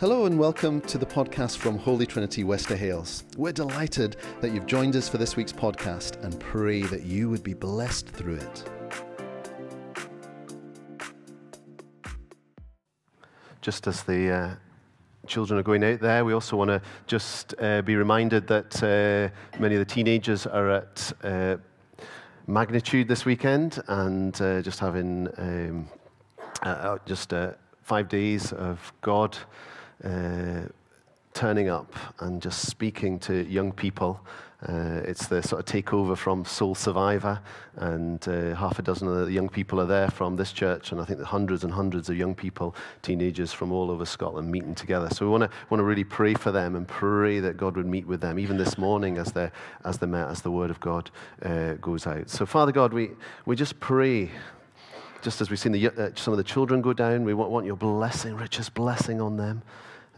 Hello and welcome to the podcast from Holy Trinity Wester Hailes. We're delighted that you've joined us for this week's podcast and pray that you would be blessed through it. Just as the uh, children are going out there, we also want to just uh, be reminded that uh, many of the teenagers are at uh, Magnitude this weekend and uh, just having um, uh, just five days of God uh, turning up and just speaking to young people. Uh, it's the sort of takeover from Soul Survivor, and uh, half a dozen of the young people are there from this church, and I think hundreds and hundreds of young people, teenagers from all over Scotland, meeting together. So we want to want to really pray for them and pray that God would meet with them, even this morning as they as they met, as the Word of God uh, goes out. So Father God, we we just pray just as we've seen the, uh, some of the children go down, we want, want your blessing, richest blessing on them.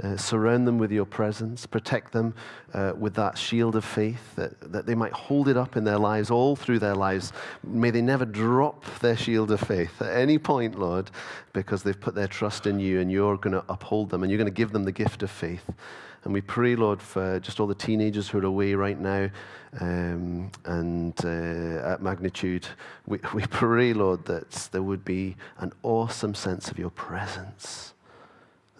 Uh, surround them with your presence. Protect them uh, with that shield of faith, that, that they might hold it up in their lives, all through their lives. May they never drop their shield of faith at any point, Lord, because they've put their trust in you and you're going to uphold them and you're going to give them the gift of faith. And we pray, Lord, for just all the teenagers who are away right now um, and uh, at magnitude. We, we pray, Lord, that there would be an awesome sense of your presence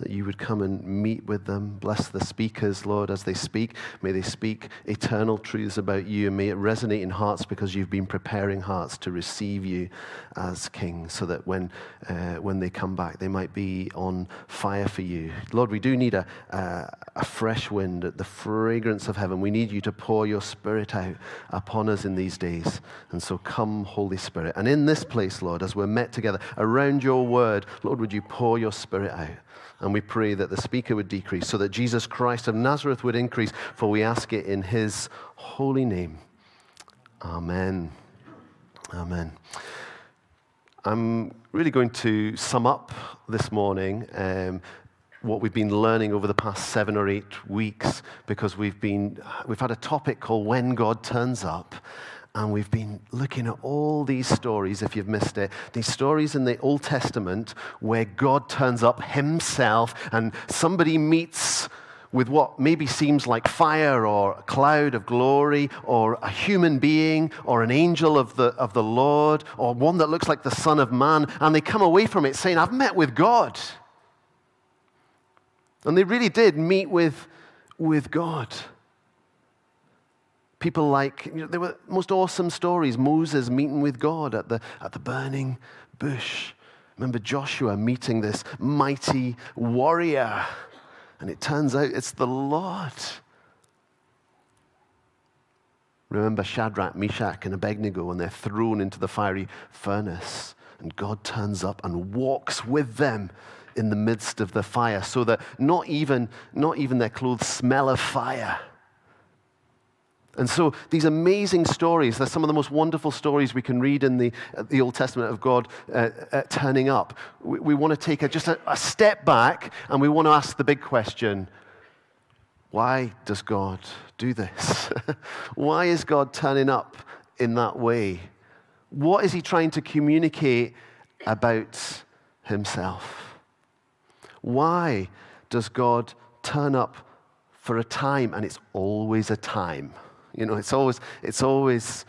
that you would come and meet with them. Bless the speakers, Lord, as they speak. May they speak eternal truths about you. And may it resonate in hearts because you've been preparing hearts to receive you as King so that when, uh, when they come back, they might be on fire for you. Lord, we do need a, a, fresh wind, the fragrance of heaven. We need you to pour your Spirit out upon us in these days. And so come, Holy Spirit. And in this place, Lord, as we're met together around your word, Lord, would you pour your Spirit out? And we pray that the speaker would decrease so that Jesus Christ of Nazareth would increase, for we ask it in his holy name. Amen. Amen. I'm really going to sum up this morning um, what we've been learning over the past seven or eight weeks because we've, been, we've had a topic called When God Turns Up. And we've been looking at all these stories, if you've missed it, these stories in the Old Testament where God turns up himself and somebody meets with what maybe seems like fire or a cloud of glory or a human being or an angel of the, of the Lord or one that looks like the Son of Man, and they come away from it saying, I've met with God. And they really did meet with, with God. People like, you know, there were most awesome stories. Moses meeting with God at the, at the burning bush. Remember Joshua meeting this mighty warrior. And it turns out it's the Lord. Remember Shadrach, Meshach, and Abednego when they're thrown into the fiery furnace. And God turns up and walks with them in the midst of the fire so that not even, not even their clothes smell of fire. And so these amazing stories, they're some of the most wonderful stories we can read in the, uh, the Old Testament of God uh, uh, turning up. We, we want to take a, just a, a step back and we want to ask the big question why does God do this? why is God turning up in that way? What is he trying to communicate about himself? Why does God turn up for a time and it's always a time? You know, it's always, it's always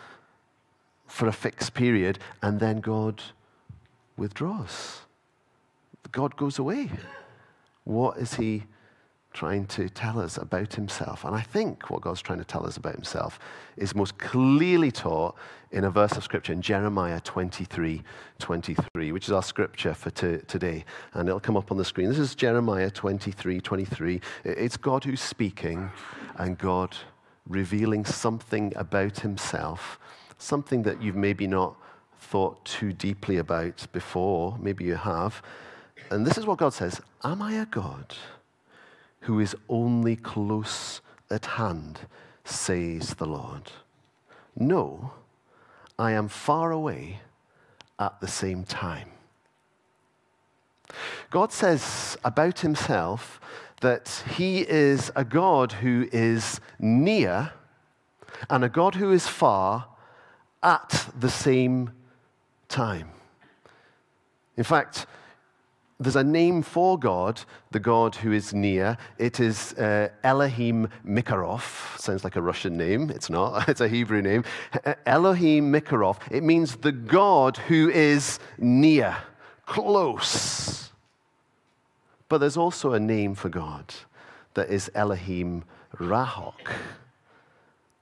for a fixed period, and then God withdraws. God goes away. What is He trying to tell us about Himself? And I think what God's trying to tell us about Himself is most clearly taught in a verse of Scripture in Jeremiah 23 23, which is our scripture for today. And it'll come up on the screen. This is Jeremiah 23 23. It's God who's speaking, and God revealing something about himself, something that you've maybe not thought too deeply about before. Maybe you have. And this is what God says Am I a God who is only close at hand, says the Lord? No, I am far away at the same time. God says about himself that he is a God who is near and a God who is far at the same time. In fact, there's a name for God, the God who is near. It is uh, Elohim Mikarov. Sounds like a Russian name. It's not, it's a Hebrew name. Elohim Mikarov. It means the God who is near, close. But there's also a name for God that is Elohim Rahok.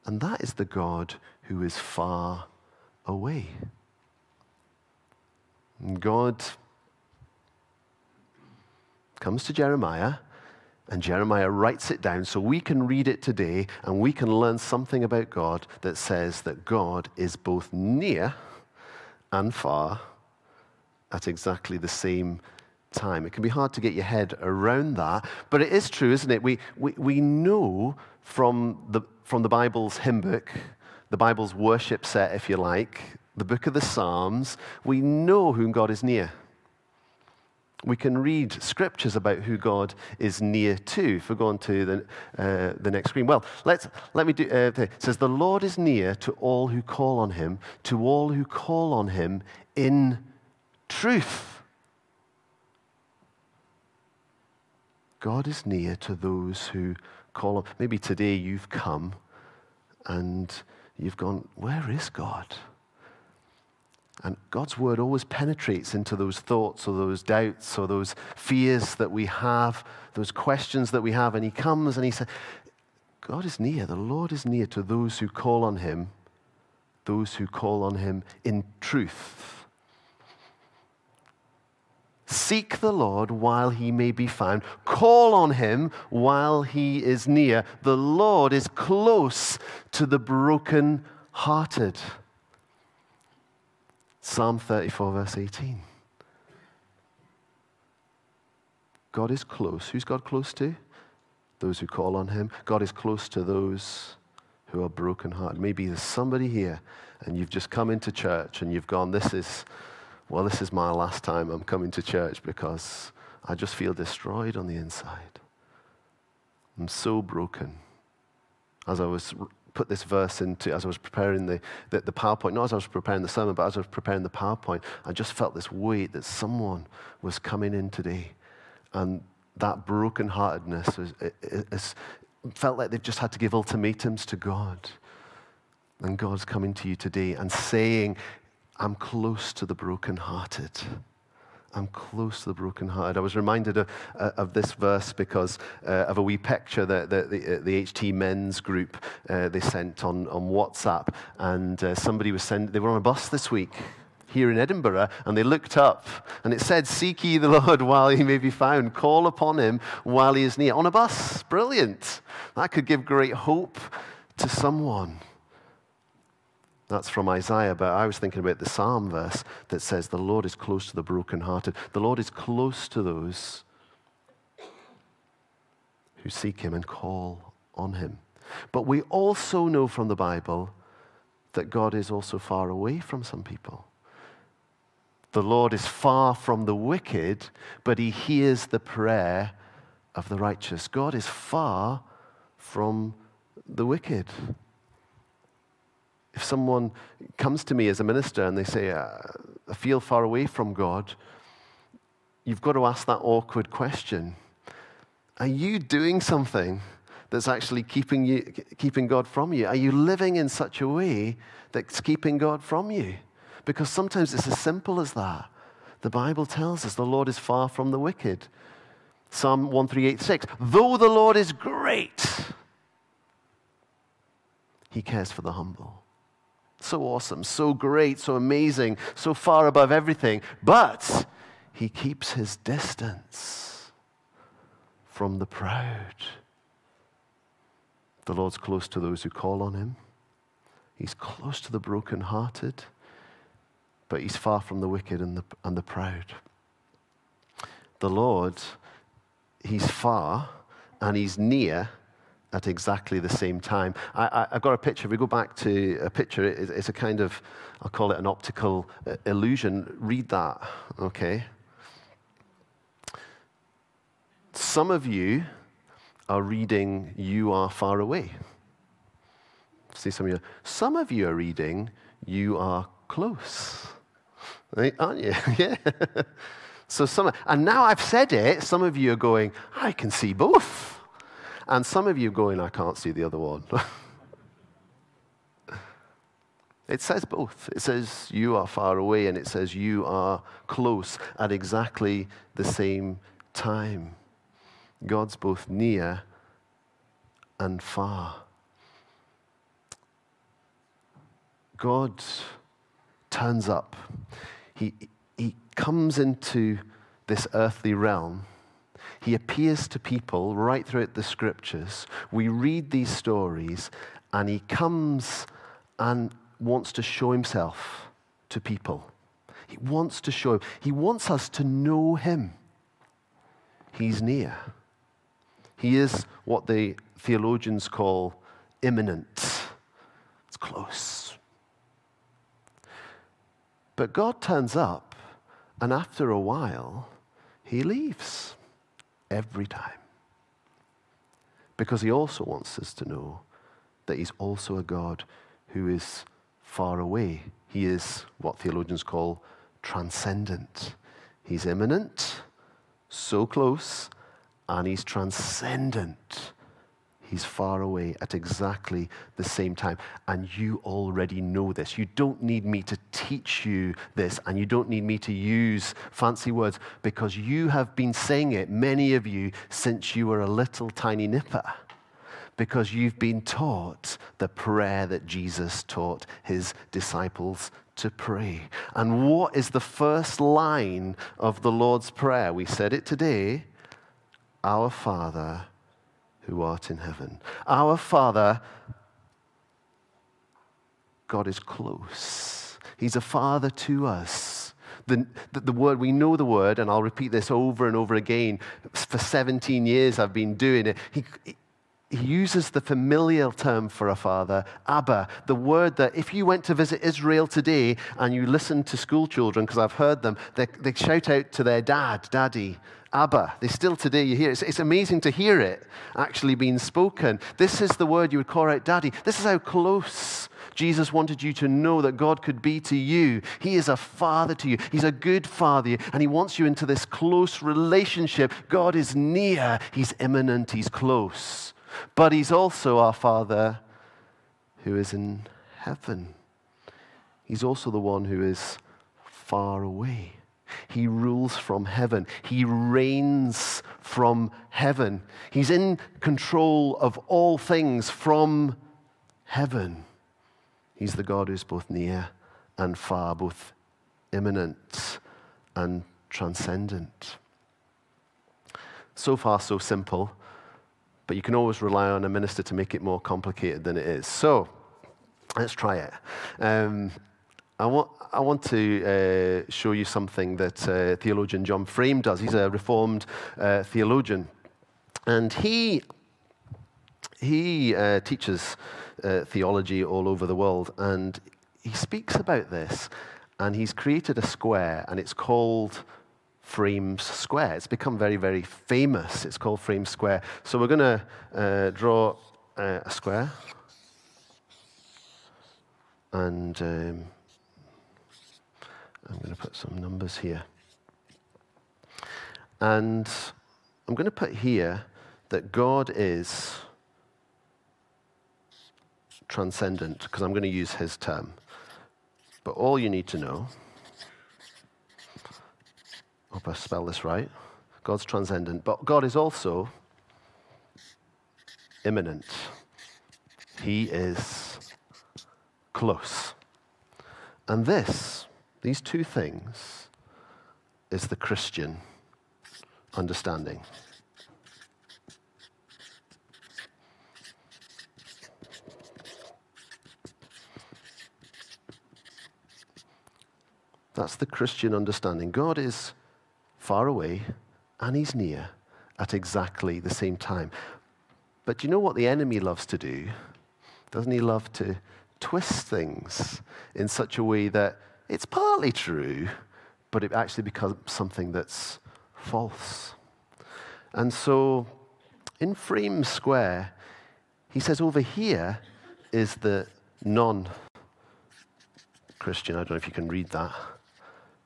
And that is the God who is far away. God comes to Jeremiah, and Jeremiah writes it down so we can read it today and we can learn something about God that says that God is both near and far at exactly the same time. It can be hard to get your head around that, but it is true, isn't it? We, we, we know from the, from the Bible's hymn book, the Bible's worship set, if you like, the book of the Psalms, we know whom God is near. We can read scriptures about who God is near to. If we go on to the, uh, the next screen. Well, let's, let me do uh, it says, The Lord is near to all who call on him, to all who call on him in truth. God is near to those who call on. Maybe today you've come and you've gone, Where is God? And God's word always penetrates into those thoughts or those doubts or those fears that we have, those questions that we have. And He comes and He says, God is near. The Lord is near to those who call on Him, those who call on Him in truth. Seek the Lord while he may be found. Call on him while he is near. The Lord is close to the broken-hearted. Psalm 34, verse 18. God is close. Who's God close to? Those who call on him. God is close to those who are brokenhearted. Maybe there's somebody here and you've just come into church and you've gone, This is, well, this is my last time I'm coming to church because I just feel destroyed on the inside. I'm so broken. As I was put this verse into as I was preparing the, the, the, PowerPoint, not as I was preparing the sermon, but as I was preparing the PowerPoint, I just felt this weight that someone was coming in today. And that brokenheartedness is, is, is, felt like they've just had to give ultimatums to God. And God's coming to you today and saying, I'm close to the brokenhearted. I'm close to the brokenhearted. I was reminded of, uh, of this verse because uh, of a wee picture that, that the, uh, the, HT men's group uh, they sent on, on WhatsApp. And somebody was sent, they were on a bus this week here in Edinburgh, and they looked up, and it said, Seek ye the Lord while he may be found, call upon him while he is near. On a bus. Brilliant. That could give great hope to someone. That's from Isaiah, but I was thinking about the Psalm verse that says, The Lord is close to the brokenhearted. The Lord is close to those who seek Him and call on Him. But we also know from the Bible that God is also far away from some people. The Lord is far from the wicked, but He hears the prayer of the righteous. God is far from the wicked someone comes to me as a minister and they say, uh, I feel far away from God, you've got to ask that awkward question Are you doing something that's actually keeping, you, keeping God from you? Are you living in such a way that's keeping God from you? Because sometimes it's as simple as that. The Bible tells us the Lord is far from the wicked. Psalm 1386 Though the Lord is great, he cares for the humble. So awesome, so great, so amazing, so far above everything. But he keeps his distance from the proud. The Lord's close to those who call on him. He's close to the brokenhearted, but he's far from the wicked and the, and the proud. The Lord, he's far and he's near at exactly the same time. I, have got a picture. If we go back to a picture, it, it's a kind of, I'll call it an optical uh, illusion. Read that, okay? Some of you are reading You Are Far Away. See some of you. Some of you are reading You Are Close. Right? Aren't you? yeah. So some, and now I've said it, some of you are going, I can see both. And some of you going, I can't see the other one. it says both. It says you are far away and it says you are close at exactly the same time. God's both near and far. God turns up. He, he comes into this earthly realm. He appears to people right throughout the scriptures. We read these stories, and he comes and wants to show himself to people. He wants to show, he wants us to know him. He's near. He is what the theologians call immanent. It's close. But God turns up, and after a while, he leaves every time. Because he also wants us to know that he's also a God who is far away. He is what theologians call transcendent. He's immanent, so close, and he's transcendent. He's far away at exactly the same time. And you already know this. You don't need me to teach you this, and you don't need me to use fancy words because you have been saying it, many of you, since you were a little tiny nipper. Because you've been taught the prayer that Jesus taught his disciples to pray. And what is the first line of the Lord's Prayer? We said it today Our Father who art in heaven. Our Father, God is close. He's a Father to us. The, the, the, word, we know the word, and I'll repeat this over and over again. For 17 years, I've been doing it. He, he uses the familial term for a father, Abba, the word that if you went to visit Israel today and you listened to school children, because I've heard them, they, they shout out to their dad, Daddy. Abba. They still today, you hear it. It's, it's, amazing to hear it actually being spoken. This is the word you would call out daddy. This is how close Jesus wanted you to know that God could be to you. He is a father to you, He's a good father, and He wants you into this close relationship. God is near, He's immanent, He's close. But He's also our Father who is in heaven. He's also the one who is far away. He rules from heaven. He reigns from heaven. He's in control of all things from heaven. He's the God who's both near and far, both immanent and transcendent. So far, so simple, but you can always rely on a minister to make it more complicated than it is. So, let's try it. Um, I want, I want to uh, show you something that uh, theologian John Frame does. He's a Reformed uh, theologian. And he, he uh, teaches uh, theology all over the world. And he speaks about this. And he's created a square, and it's called Frame's Square. It's become very, very famous. It's called Frame's Square. So we're going to uh, draw a square. And. Um, I'm going to put some numbers here. And I'm going to put here that God is transcendent, because I'm going to use his term. But all you need to know, hope I spell this right, God's transcendent, but God is also immanent. He is close. And this these two things is the Christian understanding. That's the Christian understanding. God is far away and he's near at exactly the same time. But you know what the enemy loves to do? Doesn't he love to twist things in such a way that it's partly true, but it actually becomes something that's false. And so in Frame Square, he says over here is the non Christian, I don't know if you can read that,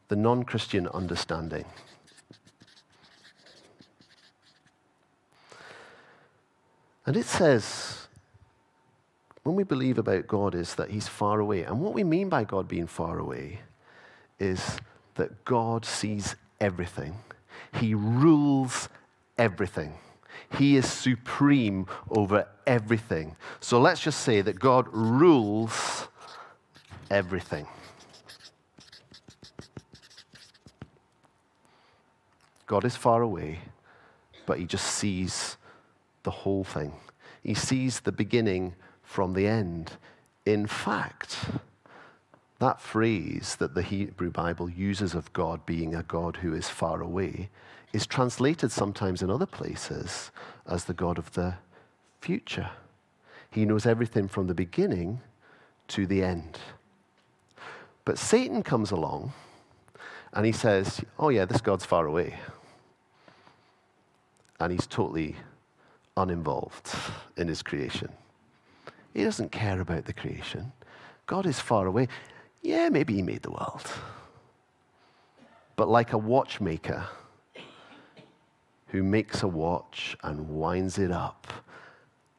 the non Christian understanding. And it says, when we believe about God, is that He's far away. And what we mean by God being far away is that God sees everything, He rules everything. He is supreme over everything. So let's just say that God rules everything. God is far away, but he just sees the whole thing. He sees the beginning from the end. In fact, that phrase that the Hebrew Bible uses of God being a God who is far away is translated sometimes in other places as the God of the future. He knows everything from the beginning to the end. But Satan comes along and he says, Oh, yeah, this God's far away. And he's totally uninvolved in his creation. He doesn't care about the creation. God is far away. Yeah, maybe he made the world. But like a watchmaker who makes a watch and winds it up,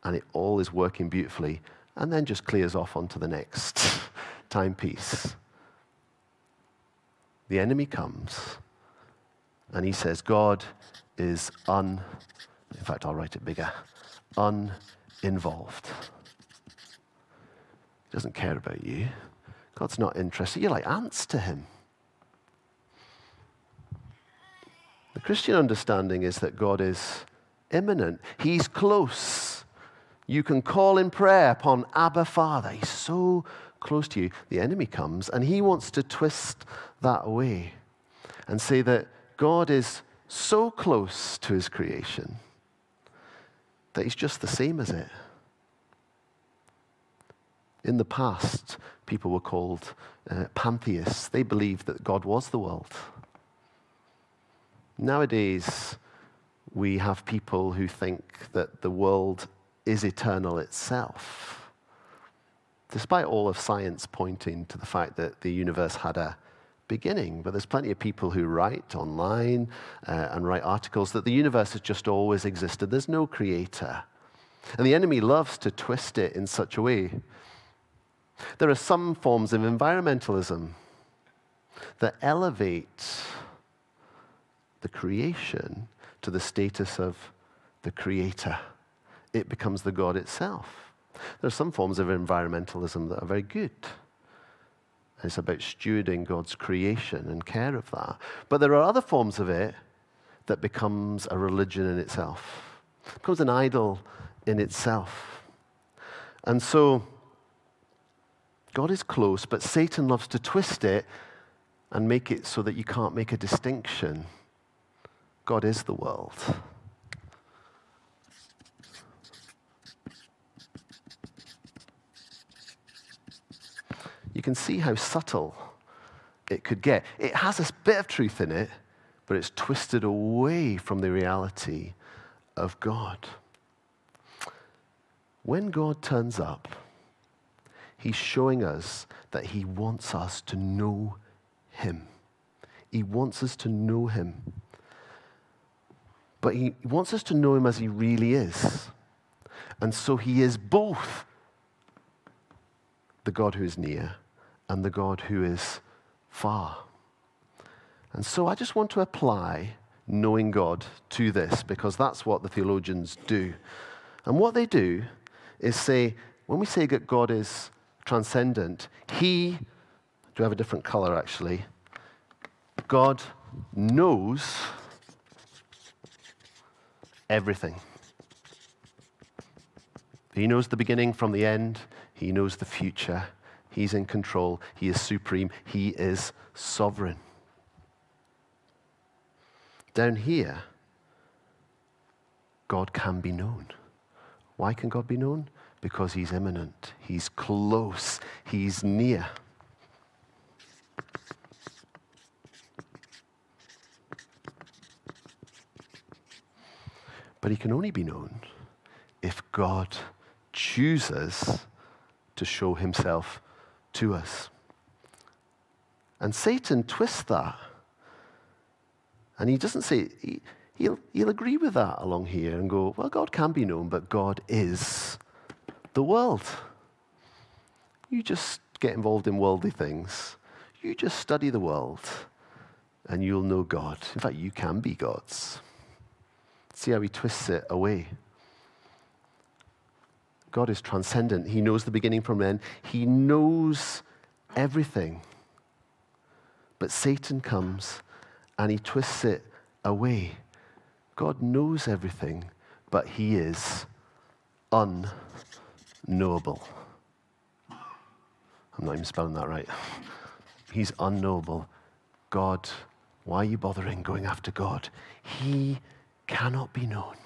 and it all is working beautifully, and then just clears off onto the next timepiece. The enemy comes and he says, God is un, in fact, I'll write it bigger, uninvolved. Doesn't care about you. God's not interested. You're like ants to him. The Christian understanding is that God is immanent, He's close. You can call in prayer upon Abba Father. He's so close to you. The enemy comes and he wants to twist that away and say that God is so close to his creation that he's just the same as it. In the past, people were called uh, pantheists. They believed that God was the world. Nowadays, we have people who think that the world is eternal itself, despite all of science pointing to the fact that the universe had a beginning. But there's plenty of people who write online uh, and write articles that the universe has just always existed. There's no creator. And the enemy loves to twist it in such a way. There are some forms of environmentalism that elevate the creation to the status of the creator. It becomes the God itself. There are some forms of environmentalism that are very good. It's about stewarding God's creation and care of that. But there are other forms of it that becomes a religion in itself, it becomes an idol in itself. And so God is close, but Satan loves to twist it and make it so that you can't make a distinction. God is the world. You can see how subtle it could get. It has a bit of truth in it, but it's twisted away from the reality of God. When God turns up, He's showing us that He wants us to know Him. He wants us to know Him. But He wants us to know Him as He really is. And so He is both the God who is near and the God who is far. And so I just want to apply knowing God to this because that's what the theologians do. And what they do is say, when we say that God is transcendent. He, do I have a different color actually? God knows everything. He knows the beginning from the end. He knows the future. He's in control. He is supreme. He is sovereign. Down here, God can be known. Why can God be known? Because he's immanent, he's close, he's near. But he can only be known if God chooses to show himself to us. And Satan twists that. And he doesn't say, he, he'll, he'll agree with that along here and go, well, God can be known, but God is the world. You just get involved in worldly things. You just study the world and you'll know God. In fact, you can be God's. See how he twists it away. God is transcendent. He knows the beginning from end. He knows everything. But Satan comes and he twists it away. God knows everything, but he is unknowable. I'm not even spelling that right. He's unknowable. God, why are you bothering going after God? He cannot be known.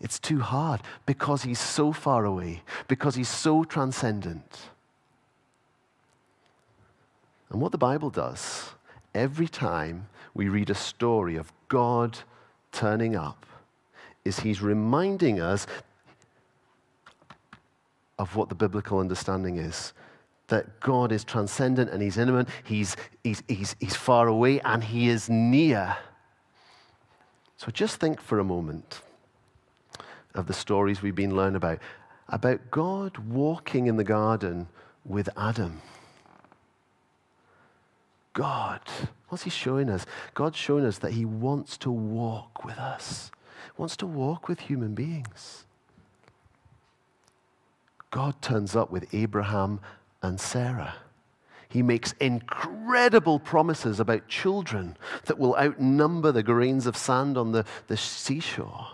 It's too hard because he's so far away, because he's so transcendent. And what the Bible does, every time we read a story of God turning up, is he's reminding us of what the biblical understanding is that God is transcendent and He's intimate, He's, he's, he's, he's far away, and He is near. So just think for a moment of the stories we've been learning about, about God walking in the garden with Adam. God, what's He showing us? God's showing us that He wants to walk with us, wants to walk with human beings. God turns up with Abraham and Sarah. He makes incredible promises about children that will outnumber the grains of sand on the, the seashore.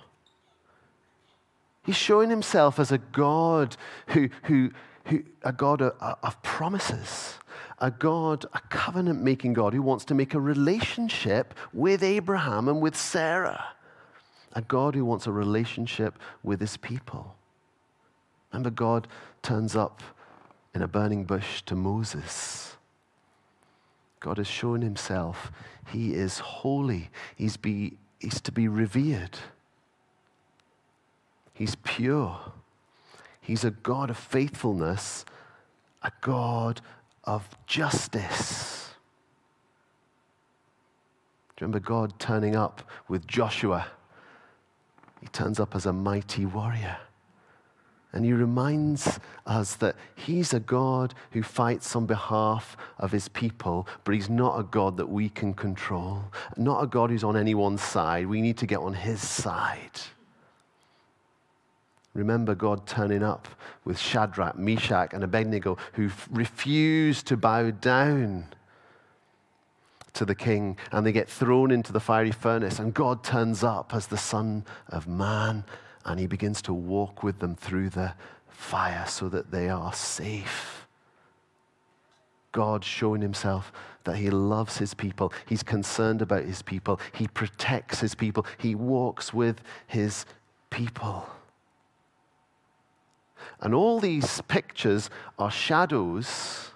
He's showing himself as a God who, who, who a God of, of promises, a God, a covenant making God who wants to make a relationship with Abraham and with Sarah, a God who wants a relationship with his people. Remember, God turns up in a burning bush to Moses. God has shown himself. He is holy. He's, be, he's to be revered. He's pure. He's a God of faithfulness, a God of justice. Do you remember God turning up with Joshua? He turns up as a mighty warrior. And he reminds us that he's a God who fights on behalf of his people, but he's not a God that we can control, not a God who's on anyone's side. We need to get on his side. Remember God turning up with Shadrach, Meshach, and Abednego, who refused to bow down to the king, and they get thrown into the fiery furnace, and God turns up as the Son of Man and he begins to walk with them through the fire so that they are safe. God showing himself that he loves his people. He's concerned about his people. He protects his people. He walks with his people. And all these pictures are shadows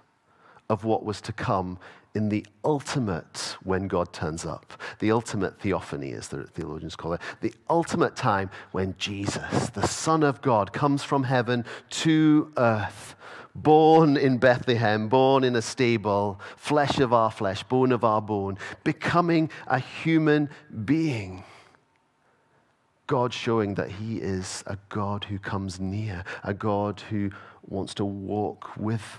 of what was to come in the ultimate when God turns up, the ultimate theophany, as the theologians call it, the ultimate time when Jesus, the Son of God, comes from heaven to earth, born in Bethlehem, born in a stable, flesh of our flesh, bone of our bone, becoming a human being. God showing that He is a God who comes near, a God who wants to walk with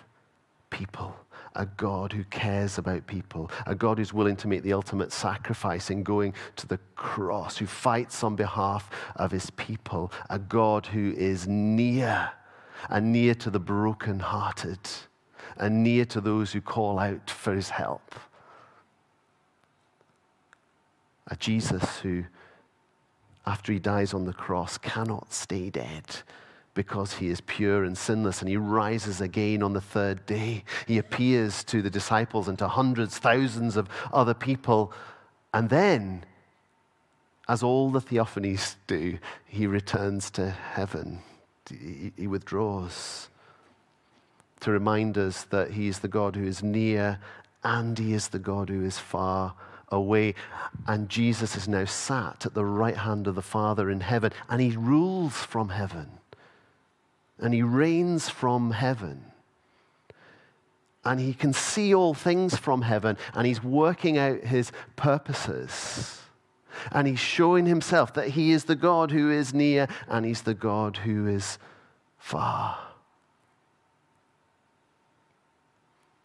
people a God who cares about people, a God who's willing to make the ultimate sacrifice in going to the cross, who fights on behalf of his people, a God who is near and near to the brokenhearted and near to those who call out for his help. A Jesus who, after he dies on the cross, cannot stay dead because he is pure and sinless and he rises again on the third day. He appears to the disciples and to hundreds, thousands of other people. And then, as all the theophanies do, he returns to heaven. He withdraws to remind us that he is the God who is near and he is the God who is far away. And Jesus is now sat at the right hand of the Father in heaven and he rules from heaven and he reigns from heaven. And he can see all things from heaven, and he's working out his purposes. And he's showing himself that he is the God who is near and he's the God who is far.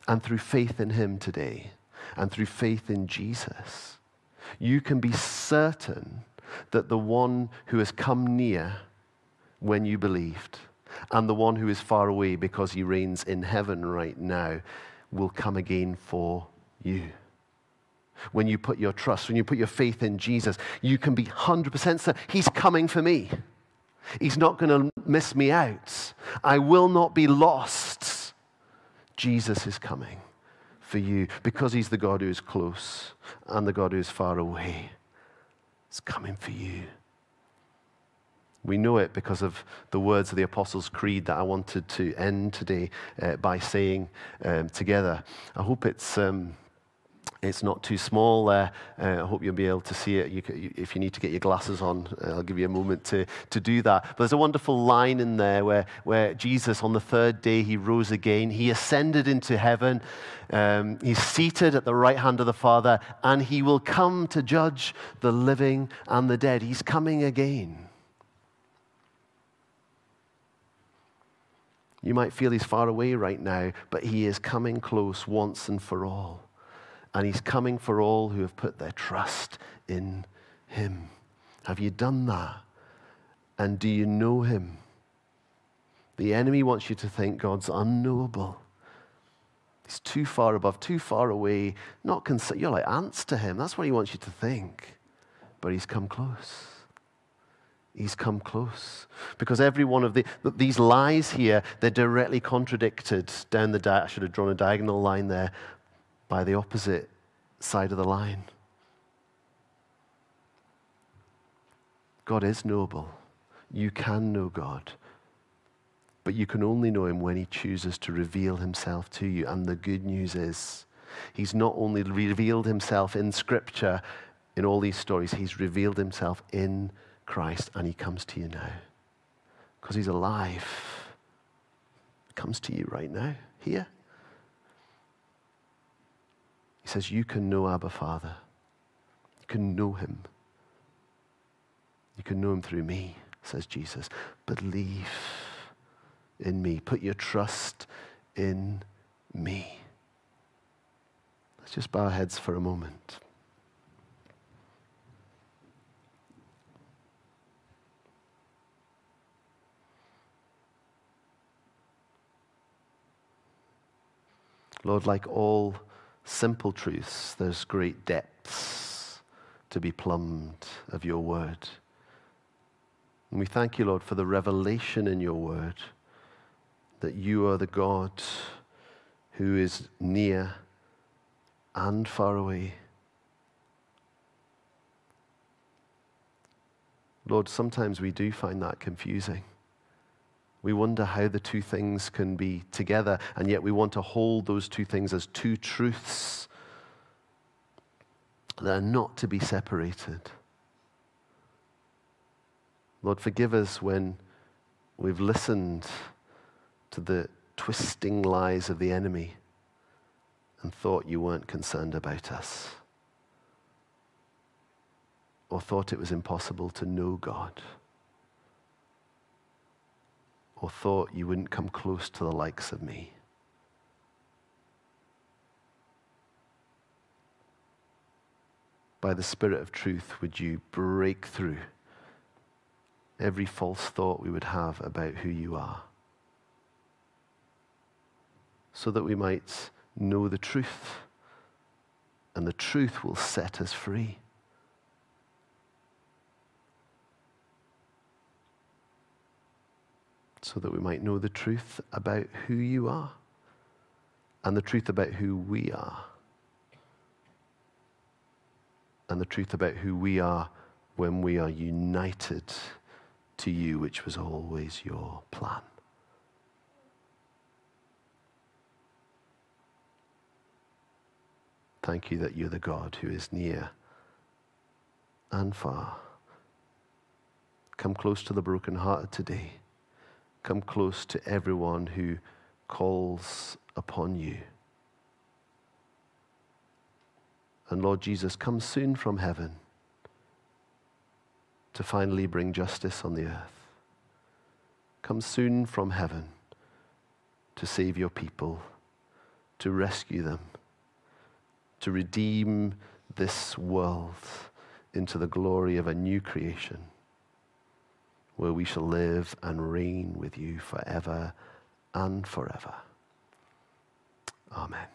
And through faith in him today, and through faith in Jesus, you can be certain that the one who has come near when you believed, and the one who is far away because he reigns in heaven right now, will come again for you. When you put your trust, when you put your faith in Jesus, you can be 100% certain He's coming for me. He's not going to miss me out. I will not be lost. Jesus is coming for you because He's the God who is close and the God who is far away. He's coming for you. We know it because of the words of the Apostles' Creed that I wanted to end today uh, by saying um, together. I hope it's. Um, it's not too small. Uh, I hope you'll be able to see it. You can, if you need to get your glasses on, uh, I'll give you a moment to, to do that. But there's a wonderful line in there where, where Jesus, on the third day, he rose again. He ascended into heaven. Um, he's seated at the right hand of the Father, and he will come to judge the living and the dead. He's coming again. You might feel he's far away right now, but he is coming close once and for all and he's coming for all who have put their trust in him. Have you done that? And do you know him? The enemy wants you to think God's unknowable. He's too far above, too far away, not cons- you're like ants to him. That's what he wants you to think. But he's come close. He's come close. Because every one of the, these lies here, they're directly contradicted down the, I should have drawn a diagonal line there, by the opposite side of the line. God is knowable. You can know God. But you can only know him when he chooses to reveal himself to you. And the good news is, he's not only revealed himself in Scripture, in all these stories, he's revealed himself in Christ, and he comes to you now. Because he's alive. He comes to you right now, here. He says, You can know Abba Father. You can know him. You can know him through me, says Jesus. Believe in me. Put your trust in me. Let's just bow our heads for a moment. Lord, like all simple truths, there's great depths to be plumbed of your word. And we thank you, Lord, for the revelation in your word that you are the God who is near and far away. Lord, sometimes we do find that confusing. We wonder how the two things can be together, and yet we want to hold those two things as two truths that are not to be separated. Lord, forgive us when we've listened to the twisting lies of the enemy and thought you weren't concerned about us, or thought it was impossible to know God or thought you wouldn't come close to the likes of me. By the Spirit of truth, would you break through every false thought we would have about who you are? So that we might know the truth, and the truth will set us free. So that we might know the truth about who you are and the truth about who we are and the truth about who we are when we are united to you, which was always your plan. Thank you that you're the God who is near and far. Come close to the brokenhearted today come close to everyone who calls upon you. And Lord Jesus, come soon from heaven to finally bring justice on the earth. Come soon from heaven to save your people, to rescue them, to redeem this world into the glory of a new creation where we shall live and reign with you forever and forever. Amen.